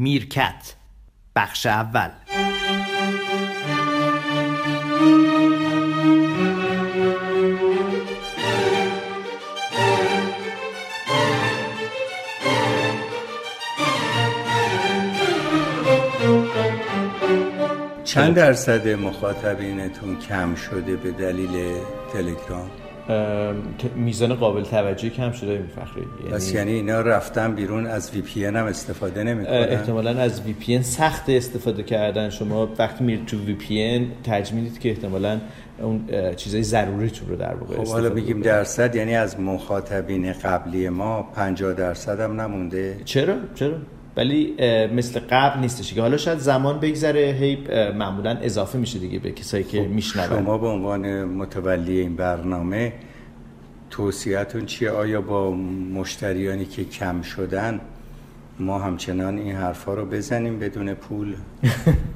میرکت. بخش اول. چند درصد مخاطبینتون کم شده به دلیل تلگرام؟ میزان قابل توجهی کم شده این فخری. یعنی بس یعنی اینا رفتن بیرون از وی پی هم استفاده نمی‌کنن؟ احتمالا از وی پی سخت استفاده کردن. شما وقتی میرید تو وی پی ترجیح می‌دید که احتمالا اون چیزای ضروریتون رو در واقع خب حالا بگیم درصد یعنی از مخاطبین قبلی ما 50 درصد هم نمونده. چرا؟ چرا؟ ولی مثل قبل نیستش که حالا شاید زمان بگذره هی معمولا اضافه میشه دیگه به کسایی که خب میشنون. شما به عنوان متولی این برنامه توصیهتون چیه؟ آیا با مشتریانی که کم شدن ما همچنان این حرفا رو بزنیم بدون پول؟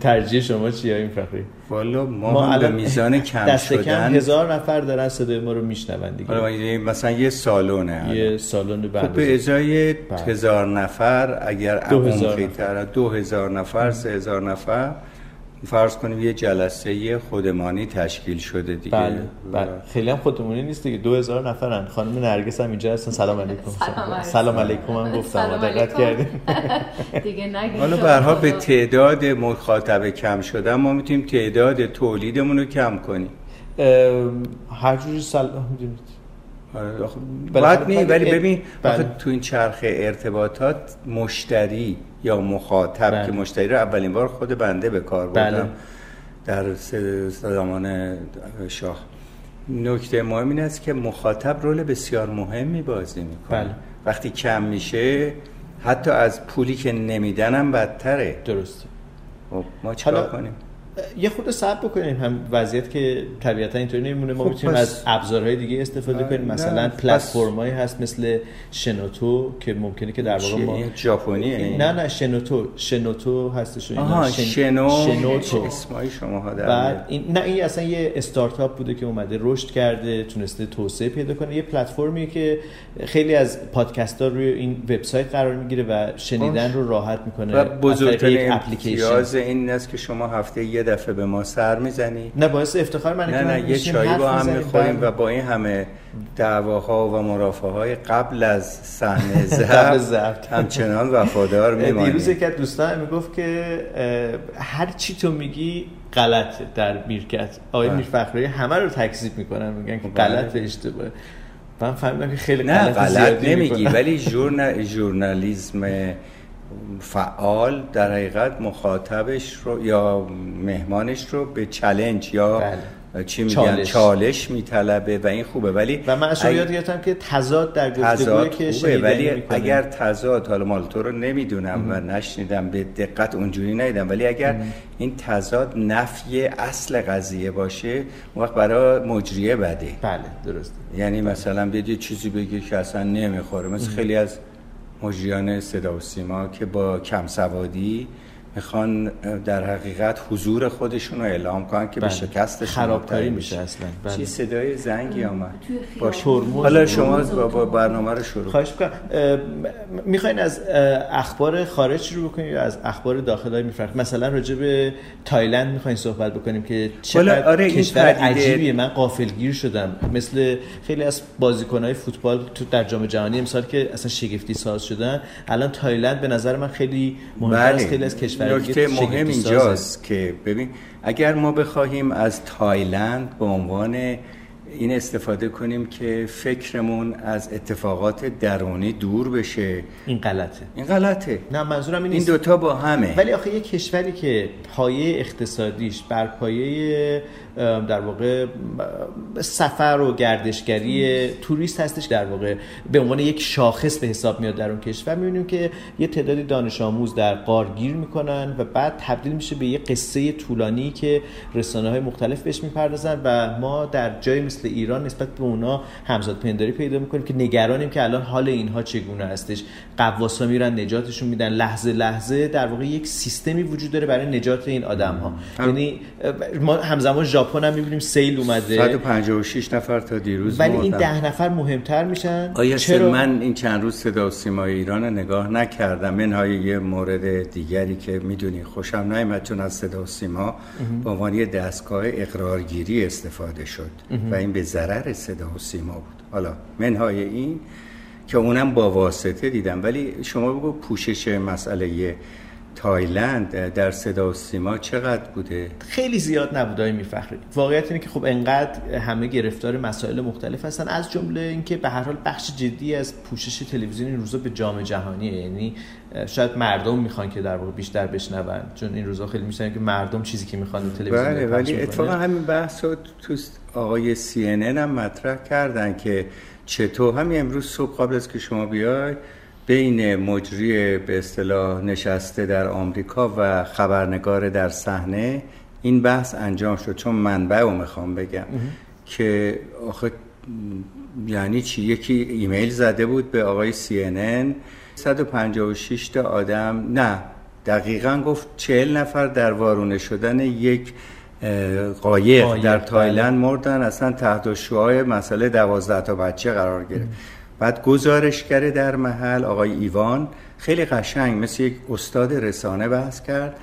ترجیح شما چیه این فخری والا ما, ما به میزان کم دست شدن کم هزار نفر دارن صدای ما رو میشنون دیگه مثلا یه سالونه یه سالن خب به ازای بله. هزار نفر اگر هزار نفر. دو هزار نفر سه هزار نفر فرض کنیم یه جلسه خودمانی تشکیل شده دیگه. بله, بله. خیلی هم خودمانی نیست دیگه. 2000 نفرن. خانم نرگس هم اینجا هستن. سلام علیکم. سلام علیکم. هم گفتم. دقت کردیم. دیگه نگید حالا به به تعداد مخاطب کم شده ما می‌تونیم تعداد تولیدمون رو کم کنیم. هر جوری سلام می‌دونید باید نی ولی ببین بله. تو این چرخ ارتباطات مشتری یا مخاطب بله. که مشتری رو اولین بار خود بنده به کار بردم بله. در زمان شاه نکته مهم این است که مخاطب رول بسیار مهمی بازی می‌کنه بله. وقتی کم میشه حتی از پولی که نمیدنم بدتره درسته خب ما چرا کنیم یه خود صبر بکنیم. هم وضعیت که طبیعتا اینطوری نمیمونه. ما خب می‌تونیم از ابزارهای دیگه استفاده کنیم. مثلا پلتفرمایی هست مثل شنوتو که ممکنه که در واقع ما ژاپنی نه نه شنوتو. شنوتو هستش آها شن... شنو شنوتو. اسمای شما بعد این نه این اصلا یه استارتاپ بوده که اومده رشد کرده تونسته توسعه پیدا کنه. یه پلتفرمیه که خیلی از پادکست ها روی این وبسایت قرار می‌گیره و شنیدن رو راحت می‌کنه. و بزرگترین امتیاز این است که شما هفته یه دفعه به ما سر می‌زنی. نه باعث افتخار من نه نه یه چایی با هم می‌خوریم و با این همه دعواها و مرافعه های قبل از صحنه ضبط همچنان وفادار میمانیم. دیروز که دوستان می‌گفت که هر چی تو میگی غلطه در میرکت. آقای بله. میرفخری همه رو تکذیب می‌کنن میگن که بله. غلط اشتباه. من فهمیدم که خیلی نه غلط نمیگی ولی ژورنال ژورنالیسم فعال در حقیقت مخاطبش رو یا مهمانش رو به چلنج یا بله. چی میگن؟ چالش, چالش میطلبه و این خوبه. ولی و من اصلا یاد گرفتم که تضاد در گفتگوی که خوبه ولی اگر تضاد حالا مال تو رو نمی‌دونم و نشنیدم به دقت اونجوری ندیدم. ولی اگر این تضاد نفی اصل قضیه باشه اون وقت برای مجریه بده بله درست یعنی مثلا بیاد چیزی بگی که اصلا نمی‌خوره. مثل خیلی از مجریان صدا و سیما که با کم سوادی می‌خوان در حقیقت حضور خودشون رو اعلام کنن که بله. به شکستشون خرابکاری میشه اصلا. بله. چی صدای زنگی آمد. با حالا شما با برنامه رو شروع خواهش می‌کنم. می‌خواین از اخبار خارج شروع بکنیم یا از اخبار داخل میفرق مثلا راجع به تایلند می‌خواین صحبت بکنیم که چقدر آره کشور عجیبیه. من غافلگیر شدم. مثل خیلی از بازیکنهای فوتبال تو در جام جهانی امسال که اصلا شگفتی ساز شدن. الان تایلند به نظر من خیلی مهمه بله. خیلی از کشور نکته مهم اینجاست که ببین اگر ما بخواهیم از تایلند به عنوان این استفاده کنیم که فکرمون از اتفاقات درونی دور بشه. این غلطه. این غلطه. نه منظورم این این دوتا با همه. ولی آخه یه کشوری که پایه اقتصادیش بر پایه در واقع سفر و گردشگری توریست هستش در واقع به عنوان یک شاخص به حساب میاد در اون کشور. می‌بینیم که یه تعدادی دانش آموز در قار گیر می‌کنن و بعد تبدیل میشه به یه قصه طولانی که رسانه های مختلف بهش می‌پردازن و ما در جای مثل مثل ایران نسبت به اونا همزاد پنداری پیدا می‌کنیم که نگرانیم که الان حال اینها چگونه هستش. قواسا میرن نجاتشون میدن. لحظه لحظه در واقع یک سیستمی وجود داره برای نجات این آدم ها یعنی ما همزمان ژاپن هم می‌بینیم سیل اومده. 156 نفر تا دیروز ولی این ده نفر مهمتر میشن. آیا چرا؟ من این چند روز صدا و سیمای ایران نگاه نکردم؟ منهای یه مورد دیگری که می‌دونی خوشم نیامد چون از صدا و سیما به عنوان یه دستگاه اقرارگیری استفاده شد و این به ضرر صدا و سیما بود. حالا منهای این که اونم با واسطه دیدم. ولی شما بگو پوشش مسئله تایلند در صدا و سیما چقدر بوده؟ خیلی زیاد نبوده میفخری. واقعیت اینه که خب انقدر همه گرفتار مسائل مختلف هستن. از جمله اینکه به هر حال بخش جدی از پوشش تلویزیون این روزا به جام جهانیه. یعنی شاید مردم می‌خوان که در واقع بیشتر بشنون چون این روزا خیلی میشن که مردم چیزی که می‌خوان تلویزیون بله ولی اتفاقا همین بحث رو تو آقای سی هم مطرح کردن که چطور؟ همین امروز صبح قبل از که شما بیای بین مجری به اصطلاح نشسته در آمریکا و خبرنگار در صحنه این بحث انجام شد. چون منبع رو می‌خوام بگم که آخه یعنی چی؟ یکی ایمیل زده بود به آقای سی ان 156 تا آدم نه دقیقا گفت 40 نفر در وارونه شدن یک قایق در بله. تایلند مردن. اصلا تحت شعای مسئله دوازده تا بچه قرار گرفت. بعد گزارشگر در محل آقای ایوان خیلی قشنگ مثل یک استاد رسانه بحث کرد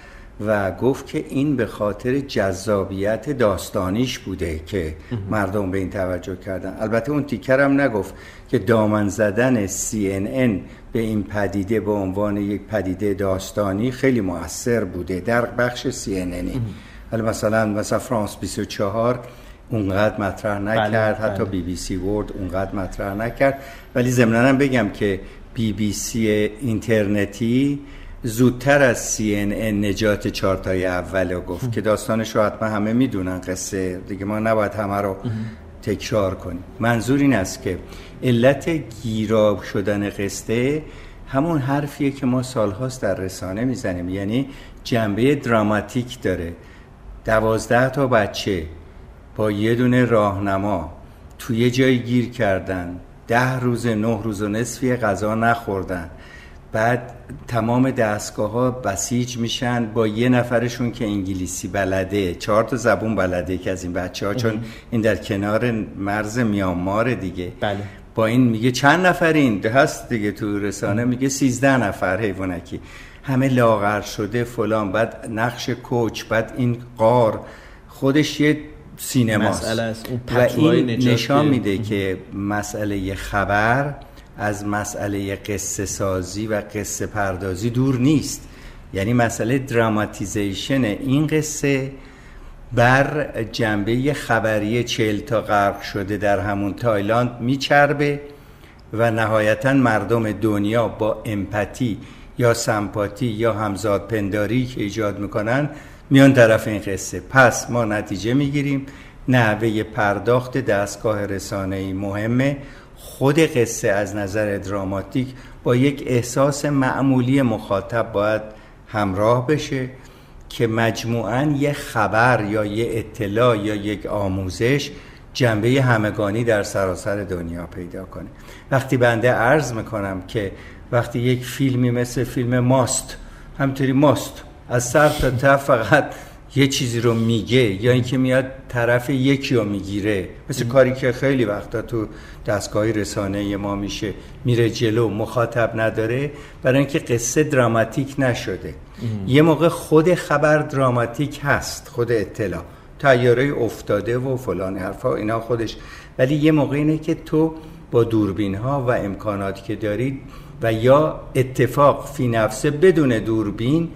و گفت که این به خاطر جذابیت داستانیش بوده که مردم به این توجه کردن. البته اون تیکرم نگفت که دامن زدن CNN به این پدیده به عنوان یک پدیده داستانی خیلی موثر بوده در بخش CNN ولی مثلا مثلا فرانس 24 اونقدر مطرح بله، نکرد بله، حتی بی بی سی ورد اونقدر مطرح نکرد. ولی ضمناً بگم که بی بی سی اینترنتی زودتر از سی ان ان نجات چارتای اول رو گفت که داستانش رو حتما همه می‌دونن قصه دیگه ما نباید همه رو تکرار کنیم. منظور این است که علت گیراب شدن قصه همون حرفیه که ما سالهاست در رسانه می‌زنیم. یعنی جنبه دراماتیک داره. دوازده تا بچه با یه دونه راهنما توی جای گیر کردن. ده روز نه روز و نصفی غذا نخوردن. بعد تمام دستگاه ها بسیج میشن با یه نفرشون که انگلیسی بلده. چهار تا زبون بلده که از این بچه ها چون این در کنار مرز میانمار دیگه. بله. با این میگه چند نفرین؟ هست دیگه تو رسانه. میگه سیزده نفر حیوانکی همه لاغر شده فلان. بعد نقش کوچ بعد این قار خودش یه سینماست و این نشان میده که مسئله خبر از مسئله قصه سازی و قصه پردازی دور نیست. یعنی مسئله دراماتیزیشن این قصه بر جنبه خبری چهل تا غرق شده در همون تایلاند میچربه و نهایتا مردم دنیا با امپاتی یا سمپاتی یا همزاد پنداری که ایجاد می‌کنن میان طرف این قصه. پس ما نتیجه می‌گیریم. نحوه پرداخت دستگاه رسانه مهمه. خود قصه از نظر دراماتیک با یک احساس معمولی مخاطب باید همراه بشه که مجموعا یه خبر یا یه اطلاع یا یک آموزش جنبه همگانی در سراسر دنیا پیدا کنه. وقتی بنده عرض می‌کنم که وقتی یک فیلمی مثل فیلم ماست همطوری ماست از سر تا ته فقط یه چیزی رو میگه یا اینکه میاد طرف یکی رو می‌گیره. مثل کاری که خیلی وقتا تو دستگاه رسانه ما میشه. میره جلو مخاطب نداره. برای اینکه قصه دراماتیک نشده. یه موقع خود خبر دراماتیک هست خود اطلاع. تیاره افتاده و فلان حرفا اینا خودش. ولی یه موقع اینه که تو با دوربین ها و امکاناتی که دارید و یا اتفاق فی نفسه بدون دوربین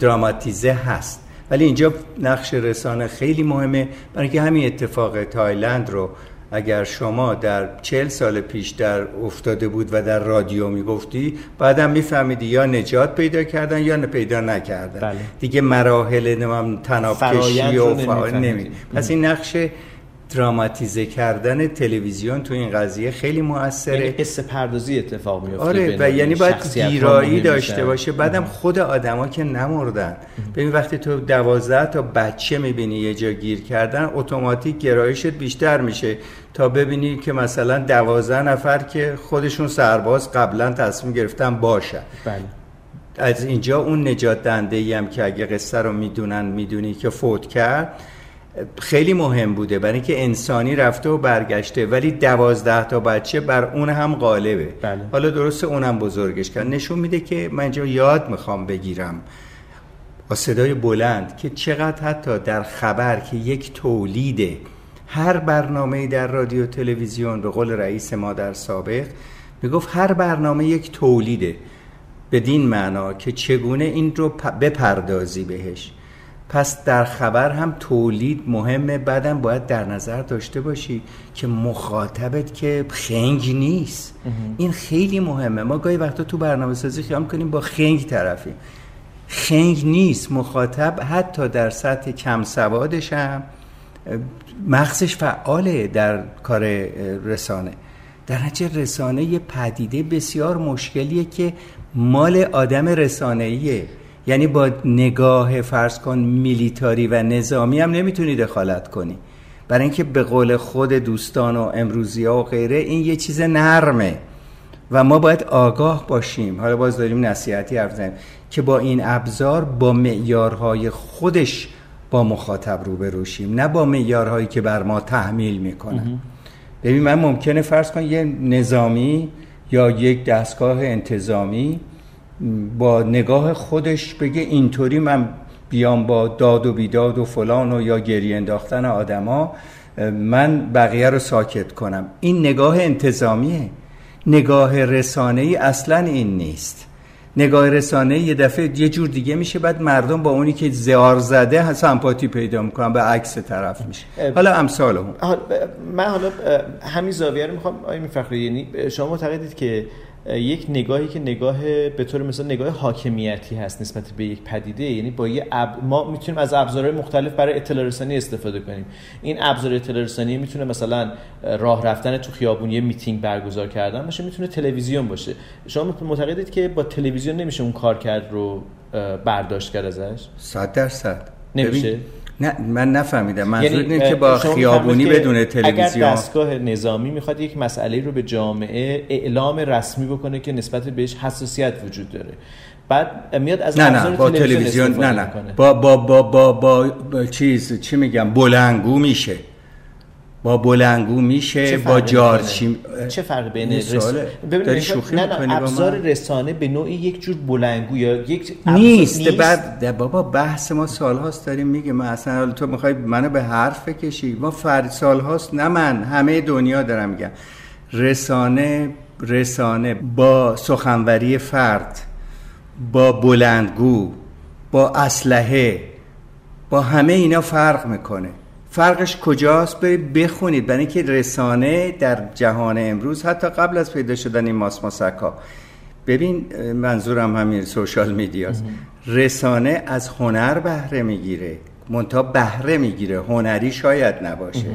دراماتیزه هست. ولی اینجا نقش رسانه خیلی مهمه. برای که همین اتفاق تایلند رو اگر شما در چل سال پیش در افتاده بود و در رادیو می‌گفتی بعدم میفهمیدی یا نجات پیدا کردن یا پیدا نکردن. بله. دیگه مراحل نمام تنابکشی و نمی پس این نقش دراماتیزه کردن تلویزیون تو این قضیه خیلی موثره. یعنی قصه پردازی اتفاق میفته آره و یعنی باید گیرایی داشته باشه. بعدم خود آدما که نمردن. ببین وقتی تو دوازده تا بچه می‌بینی یه جا گیر کردن اتوماتیک گرایشت بیشتر میشه. تا ببینی که مثلا دوازده نفر که خودشون سرباز قبلا تصمیم گرفتن باشه. بله. از اینجا اون نجات دنده هم که اگه قصه رو می‌دونن می‌دونی که فوت کرد. خیلی مهم بوده برای اینکه انسانی رفته و برگشته ولی دوازده تا بچه بر اون هم غالبه. بله. حالا درسته اونم بزرگش کرد. نشون میده که من اینجا یاد می‌خوام بگیرم با صدای بلند که چقدر حتی در خبر که یک تولیده هر برنامه در رادیو تلویزیون به قول رئیس ما در سابق می‌گفت هر برنامه یک تولیده بدین معنا که چگونه این رو بپردازی بهش. پس در خبر هم تولید مهمه بعدم باید در نظر داشته باشی که مخاطبت که خنگ نیست. این خیلی مهمه. ما گاهی وقتا تو برنامه سازی خیام کنیم با خنگ طرفیم. خنگ نیست. مخاطب حتی در سطح کم سوادش هم مغزش فعاله در کار رسانه. در نتیجه رسانه یه پدیده بسیار مشکلیه که مال آدم رسانه‌ایه. یعنی با نگاه فرض کن میلیتاری و نظامی هم نمی‌تونی دخالت کنی. برای اینکه به قول خود دوستان و امروزی ها و غیره این یه چیز نرمه. و ما باید آگاه باشیم. حالا باز داریم نصیحتی حرف که با این ابزار با معیارهای خودش با مخاطب رو بروشیم نه با معیارهایی که بر ما تحمیل می‌کنن. ببین من ممکنه فرض کنم یه نظامی یا یک دستگاه انتظامی با نگاه خودش بگه اینطوری من بیام با داد و بیداد و فلان و یا گریه انداختن آدما من بقیه رو ساکت کنم. این نگاه انتظامیه. نگاه رسانه ای اصلا این نیست. نگاه رسانه یه دفعه یه جور دیگه میشه بعد مردم با اونی که زیار زده سمپاتی پیدا می‌کنن به عکس طرف میشه. حالا امثال هم. من حالا همین زاویه رو می‌خوام آیا میفخری یعنی شما معتقدید که یک نگاهی که نگاه به طور مثلا نگاه حاکمیتی هست نسبت به یک پدیده یعنی با یه ما می‌تونیم از ابزارهای مختلف برای اطلاع رسانی استفاده کنیم. این ابزار اطلاع رسانی می‌تونه مثلا راه رفتن تو خیابون یه میتینگ برگزار کردن باشه می‌تونه تلویزیون باشه. شما معتقدید که با تلویزیون نمیشه اون کار کرد رو برداشت کرد ازش؟ 100 درصد. نمیشه؟ نه من نفهمیدم. منظور یعنی اینه که با خیابونی بدون تلویزیون. اگر دستگاه نظامی می‌خواد یک مسئله رو به جامعه اعلام رسمی بکنه که نسبت بهش حساسیت وجود داره. بعد میاد از نه نه با تلویزیون نه نه. با با با با, با, چیز چی میگم بلنگو میشه. با بلنگو میشه با جارچی چه فرق بین شوخی نه نه ابزار رسانه به نوعی یک جور بلنگو یا یک نیست, نیست. بعد بابا بحث ما سالهاست داریم میگه من اصلا تو می‌خوای منو به حرف بکشی؟ ما فرد سالهاست نه من همه دنیا دارم میگم رسانه رسانه با سخنوری فرد با بلندگو با اسلحه با همه اینا فرق می‌کنه. فرقش کجاست؟ برید بخونید. برای اینکه رسانه در جهان امروز حتی قبل از پیدا شدن این ماس ها ببین منظورم همین سوشال میدیاست. رسانه از هنر بهره می‌گیره. منتها بهره می‌گیره. هنری شاید نباشه.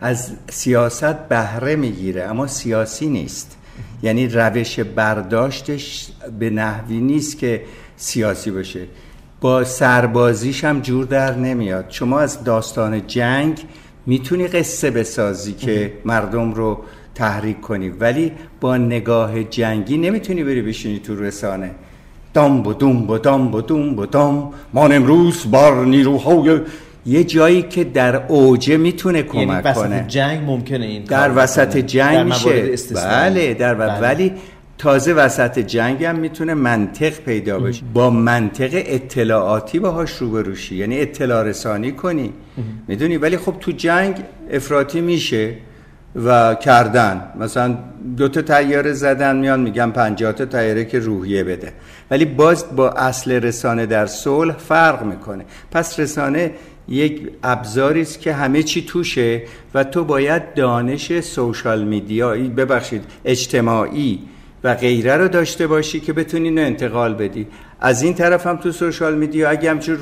از سیاست بهره می‌گیره. اما سیاسی نیست. یعنی روش برداشتش به نحوی نیست که سیاسی باشه. با سربازیش هم جور در نمیاد. شما از داستان جنگ می‌تونی قصه بسازی که مردم رو تحریک کنی ولی با نگاه جنگی نمی‌تونی بری بشینی تو رسانه. دام و دوم و دام و دوم و دام ما امروز بر نیروهای یه جایی که در اوجه می‌تونه یعنی کمک یعنی کنه. جنگ ممکنه این در وسط جنگ میشه. بله در بله. ولی تازه وسط جنگ هم می‌تونه منطق پیدا بشه. با منطق اطلاعاتی باهاش روبروشی یعنی اطلاع رسانی کنی. می‌دونی؟ ولی خب تو جنگ افراطی میشه و کردن. مثلا دو تا تیاره زدن میان میگن 50 تا تیاره که روحیه بده. ولی باز با اصل رسانه در صلح فرق می‌کنه. پس رسانه یک ابزاری است که همه چی توشه و تو باید دانش سوشال میدیایی ببخشید اجتماعی و غیره رو داشته باشی که بتونی اینو انتقال بدی. از این طرف هم تو سوشال میدیا اگه همچون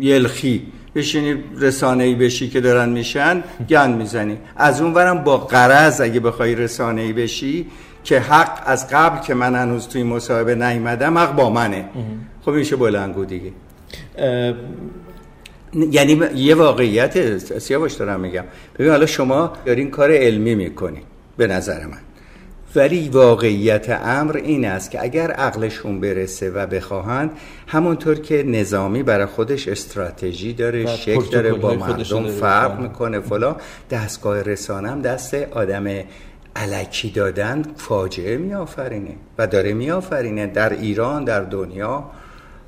یلخی بشینی رسانه ای بشی که دارن میشن گند می‌زنی. از اون برم با قرض اگه بخوای رسانه ای بشی که حق از قبل که من هنوز توی مصاحبه نیومدم حق با منه. خب میشه بلنگو دیگه. یعنی یه واقعیت سیاوش دارم میگم. ببین حالا شما دارین کار علمی می‌کنی به نظر من. ولی واقعیت امر این است که اگر عقلشون برسه و بخواهند همونطور که نظامی برای خودش استراتژی داره شکل داره با مردم فرق می‌کنه. فلا دستگاه رسانم دست آدم علکی دادن فاجعه میآفرینه و داره میآفرینه در ایران در دنیا.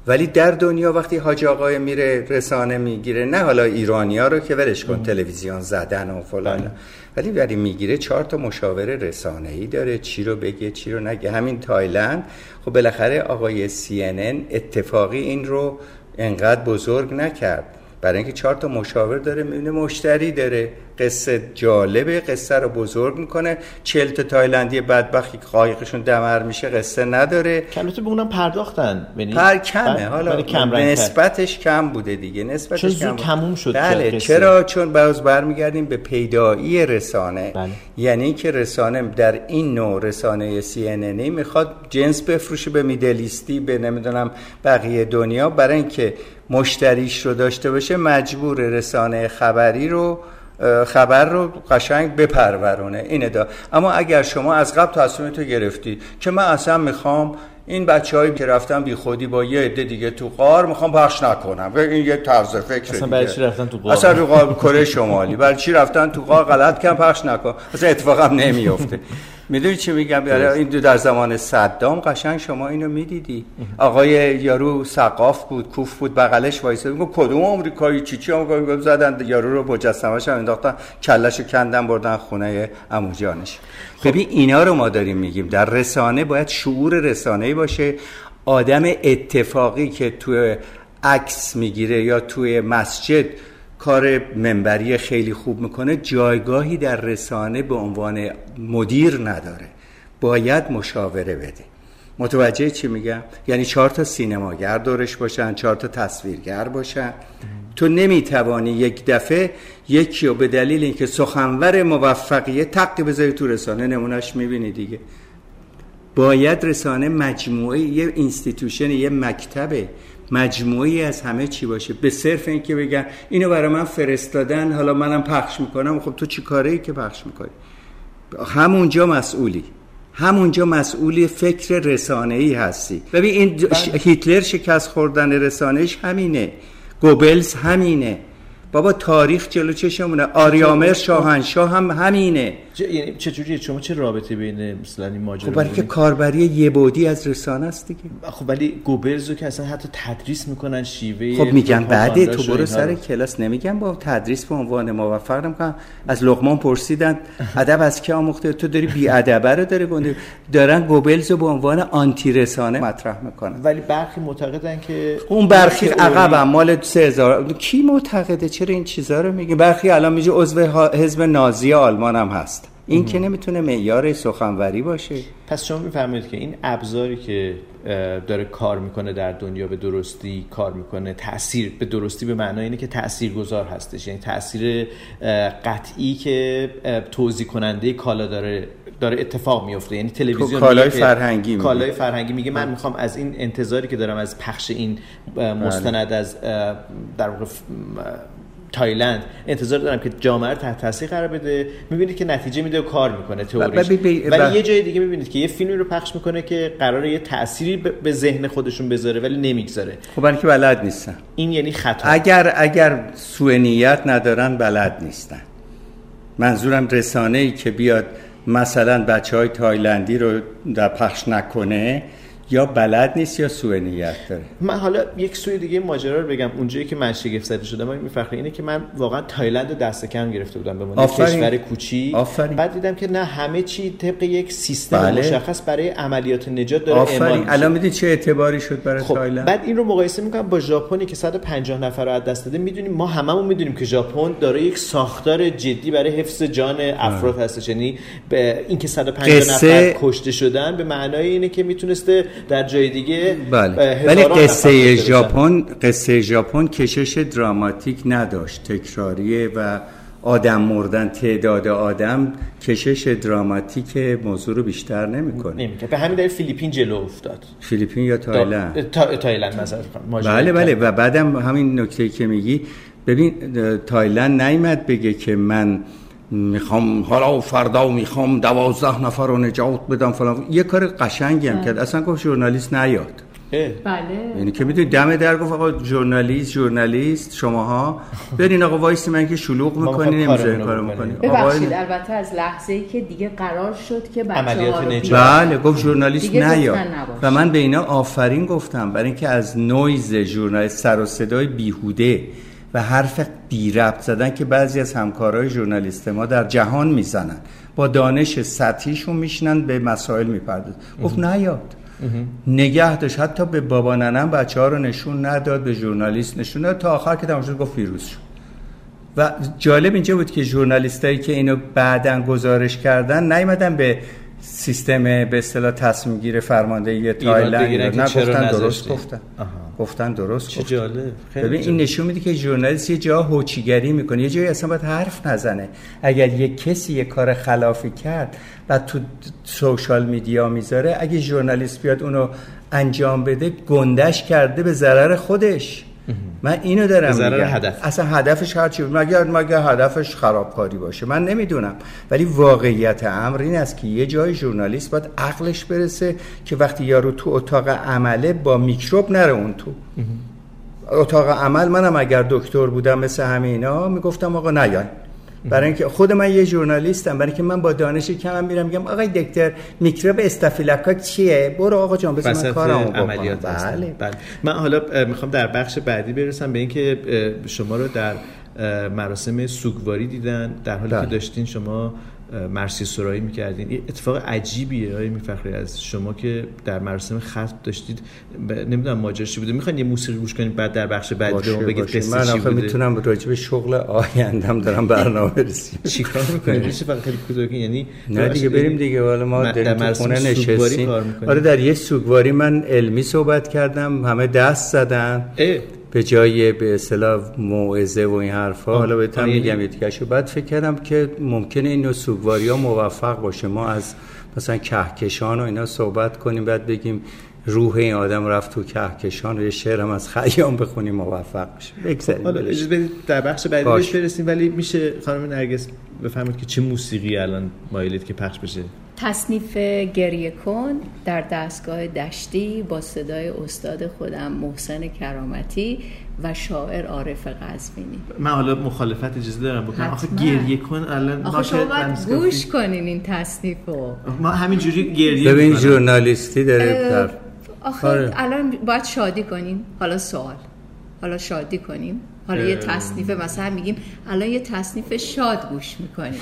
ولی در دنیا وقتی حاج آقای میره رسانه می‌گیره نه حالا ایرانیا رو که ولش کن تلویزیون زدن و فلان. بله. ولی ولی می‌گیره چهار تا مشاور رسانه ای داره چی رو بگه چی رو نگه. همین تایلند. خب بالاخره آقای CNN اتفاقی این رو انقدر بزرگ نکرد. برای اینکه چهار تا مشاور داره می‌بینه مشتری داره. قصه جالبه قصه رو بزرگ می‌کنه. چل تا تایلندی بدبختی قایقشون دمر میشه قصه نداره. کلمه به اونم پرداختن. یعنی پر کمه. حالا کم نسبتش کم بوده دیگه. نسبتش چون زود تموم شد بله چرا؟ چون باز برمیگردیم به پیدایی رسانه. بله. یعنی که رسانه در این نوع رسانه سی می‌خواد جنس بفروشه به میدلیستی به نمی‌دونم بقیه دنیا. برای اینکه مشتریش رو داشته باشه مجبور رسانه خبری رو خبر رو قشنگ بپرورونه. اینه دا. اما اگر شما از قبل تصمیم تو گرفتی که من اصلا می‌خوام این بچه هایی که رفتن بی خودی با یه عده دیگه تو قار می‌خوام پخش نکنم. این یه طرز فکر اصلا برای چی رفتن تو قار اصلا رو قار کره شمالی. برای چی رفتن تو قار غلط کم پخش نکن. اصلا اتفاقم نمیفته می‌دونی چی میگم؟ این دو در زمان صدام قشنگ شما اینو می‌دیدی. آقای یارو سقاف بود کوف بود بغلش وایساد. میگه کدوم آمریکایی؟ چی چی آمریکایی؟ زدن یارو رو مجسمه‌اش هم انداختن کلهشو کندن بردن خونه عمو جانش خب. ببین اینا رو ما داریم میگیم. در رسانه باید شعور رسانه‌ای باشه. آدم اتفاقی که توی عکس می‌گیره یا توی مسجد کار منبری خیلی خوب می‌کنه جایگاهی در رسانه به عنوان مدیر نداره. باید مشاوره بده. متوجه چی میگم؟ یعنی چهار تا سینماگر دورش باشن چهار تا تصویرگر باشن. تو نمی‌توانی یک دفعه یکی رو به دلیل اینکه سخنور موفقیه تقی بذاری تو رسانه نمونهش می‌بینی دیگه. باید رسانه مجموعه یه institution یه مکتبه مجموعی از همه چی باشه. به صرف اینکه بگن اینو برای من فرستادن حالا منم پخش می‌کنم خب تو چی کاره ای که پخش می‌کنی؟ همونجا مسئولی. همونجا مسئولی فکر رسانه ای هستی. ببین این بله. هیتلر شکست خوردن رسانهش همینه. گوبلز همینه. بابا تاریخ جلو چشمونه. آریامر شاهنشاه هم همینه. یعنی چجوریه شما چه رابطه بین مثلا این ماجرا خب برای که کاربری یه بودی از رسانه است دیگه. خب ولی گوبلزو که اصلا حتی تدریس می‌کنن شیوه خب میگن بعد تو برو سر کلاس. نمیگن با تدریس به عنوان موفق نمی‌کنن از لقمان پرسیدن ادب از کی آموخته؟ تو داری بی ادبه رو داری گنده. دارن گوبلزو به عنوان آنتی رسانه مطرح می‌کنن. ولی برخی معتقدن که اون برخی عقب مال 3000 کی معتقده؟ چرا این چیزا رو میگه؟ برخی الان میگه عضو حزب نازی آلمان هم هست. این که نمی‌تونه معیار سخنوری باشه. پس شما میفرمایید که این ابزاری که داره کار می‌کنه در دنیا به درستی کار می‌کنه تاثیر به درستی به معنای اینه که تاثیر گذار هستش. یعنی تاثیر قطعی که توضیح کننده کالا داره داره اتفاق میفته یعنی تلویزیون کالای فرهنگی کالای فرهنگی میگه من می‌خوام از این انتظاری که دارم از پخش این مستند از در واقع تایلند. انتظار دارم که جامعه رو تحت تاثیر قرار بده. می‌بینید که نتیجه میده و کار می‌کنه تئوریش. ولی یه جای دیگه می‌بینید که یه فیلمی رو پخش می‌کنه که قراره یه تأثیری به ذهن خودشون بذاره ولی نمی‌گذاره. خب که بلد نیستن این یعنی خطا. اگر اگر سوء نیت ندارن بلد نیستن. منظورم رسانه ای که بیاد مثلا بچه های تایلندی رو در پخش نکنه یا بلد نیست یا سوء نیت داره؟ من حالا یک سوی دیگه ماجرا رو بگم. اونجایی که من شگفت زده شدم این میفخره اینه که من واقعا تایلند دست کم گرفته بودم به عنوان کشور کوچیک آفرین. بعد دیدم که نه همه چی طبق یک سیستم بله. مشخص برای عملیات نجات داره. آفرین. الان می‌دید چه اعتباری شد برای خب. تایلند؟ بعد این رو مقایسه می‌کنم با ژاپنی که 150 نفر رو از دست داده. می‌دونیم ما هممون می‌دونیم که ژاپن داره یک ساختار جدی برای حفظ جان افراد هستش. یعنی اینکه 150 نفر کشته شدن به معنای اینه که می‌تونسته در جای دیگه بله. ولی قصه ژاپن قصه ژاپن کشش دراماتیک نداشت. تکراریه و آدم مردن تعداد آدم کشش دراماتیک موضوع رو بیشتر نمی‌کنه. نمی‌کنه. به همین دلیل فیلیپین جلو افتاد. فیلیپین یا تایلند؟ تا... تایلند مثلا بله بله. و بعدم همین نکته که میگی ببین تایلند نیمد بگه که من می‌خوام حالا فردا می‌خوام دوازده نفر رو نجات بدم فلان. یه کار قشنگی هم کرد. اصلا گفت ژورنالیست نیاد. بله. یعنی که می‌دونی دم در گفت آقا ژورنالیست ژورنالیست شماها. برین آقا وایسی من که شلوغ می‌کنی نمی‌ذارین کارو می‌کنی ببخشید البته از لحظه ای که دیگه قرار شد که عملیات بله گفت ژورنالیست نیاد. و من به اینا آفرین گفتم. برای اینکه از نویز ژورنالیست سر و صدای بیهوده و حرف بی ربط زدن که بعضی از همکارای ژورنالیست ما در جهان می‌زنن. با دانش سطحیشون میشنن به مسائل می‌پردازن. گفت نیاد. نگه داشت. حتی به بابا ننم بچه ها رو نشون نداد به ژورنالیست نشون نداد. تا آخر که تمام شد گفت ویروس شد و جالب اینجا بود که ژورنالیستایی که اینو بعدا گزارش کردن نیومدن به سیستم به اصطلاح تصمیم گیری فرماندهی تایلند نه گفتن درست گفتن. گفتن درست چه جالب. ببین این نشون میده که ژورنالیست یه جا هوچیگری می‌کنه. یه جایی اصلا باید حرف نزنه. اگر یه کسی یه کار خلافی کرد و تو سوشال میدیا می‌ذاره اگه ژورنالیست بیاد اونو انجام بده گندش کرده به ضرر خودش. من اینو دارم میگم. هدف. اصلا هدفش هر چی مگر مگر هدفش خرابکاری باشه؟ من نمی‌دونم. ولی واقعیت امر این است که یه جای ژورنالیست باید عقلش برسه که وقتی یارو تو اتاق عمله با میکروب نره اون تو. اتاق عمل منم اگر دکتر بودم مثل همینا می‌گفتم آقا نیاین. برای اینکه خود من یه ژورنالیستم. برای اینکه من با دانش کمم میرم میگم آقای دکتر میکروب استافیلاکوک چیه؟ برو آقا جان بس من کارمو عملیات بله. بله. من حالا می‌خوام در بخش بعدی برسم به اینکه شما رو در مراسم سوگواری دیدن. در حالی که بله. داشتین شما مرسی سرایی می‌کردین. این اتفاق عجیبیه های میفخری از شما که در مراسم ختم داشتید. ب... نمی‌دونم ماجرا بوده. می‌خواین یه موسیقی گوش کنید بعد در بخش بعدی به بگید قصه من آخه می‌تونم راجع به شغل آیندم دارم برنامه برسیم. چیکار می‌کنید میشه فقط خیلی کوتاه یعنی نه دیگه بریم دیگه. حالا ما در خونه نشستیم. آره در یه سوگواری من علمی صحبت کردم. همه دست زدن. به جای به اصطلاح موعظه و این حرفا حالا بهتون میگم یعنی یه بعد فکر کردم که ممکنه این سوگواری ها موفق باشه. ما از مثلا کهکشان و اینا صحبت کنیم بعد بگیم روح این آدم رفت تو کهکشان و یه شعر هم از خیام بخونیم موفق بشه بگذاریم حالا اجازه در بخش بعدی برسیم ولی میشه خانم نرگس بفهمید که چه موسیقی الان مایلید که پخش بشه؟ تصنیف گریه کن در دستگاه دشتی با صدای استاد خودم محسن کرامتی و شاعر عارف قزوینی من حالا مخالفت اجازه دارم بکنم. آخه گریه کن الان آخه شما باید گوش کنین این تصنیف رو ما همینجوری گریه ببین ژورنالیستی داره آخه آره. الان باید شادی کنیم حالا سوال. حالا شادی کنیم حالا یه تصنیف مثلا میگیم الان یه تصنیف شاد گوش می‌کنیم.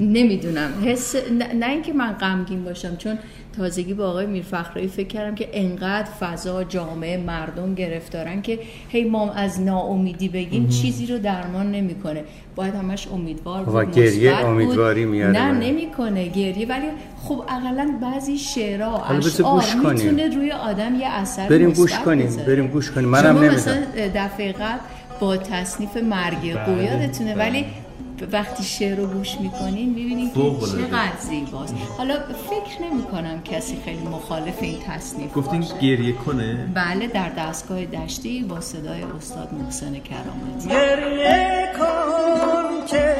نمی‌دونم. حس نه اینکه من غمگین باشم چون تازگی با آقای میرفخرایی فکر کردم که انقدر فضا جامعه مردم گرفتارن که هی ما از ناامیدی بگیم چیزی رو درمان نمی‌کنه. باید همش امیدوار بود و گریه امیدواری میاره نه نمی‌کنه گریه ولی خب اقلا بعضی شعرها اشعار می‌تونه روی آدم یه اثر بریم گوش کنیم بریم گوش کنیم. منم نمی‌دونم. مثلا دفعه با تصنیف مرگ. بله. یادتونه بله. ولی وقتی شعر رو گوش می‌کنین می‌بینین که چقدر زیباست. حالا فکر نمی کنم کسی خیلی مخالف این تصنیف گفتین گریه کنه؟ بله در دستگاه دشتی با صدای استاد محسن کرامتی. گریه کن که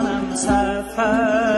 gonna suffer.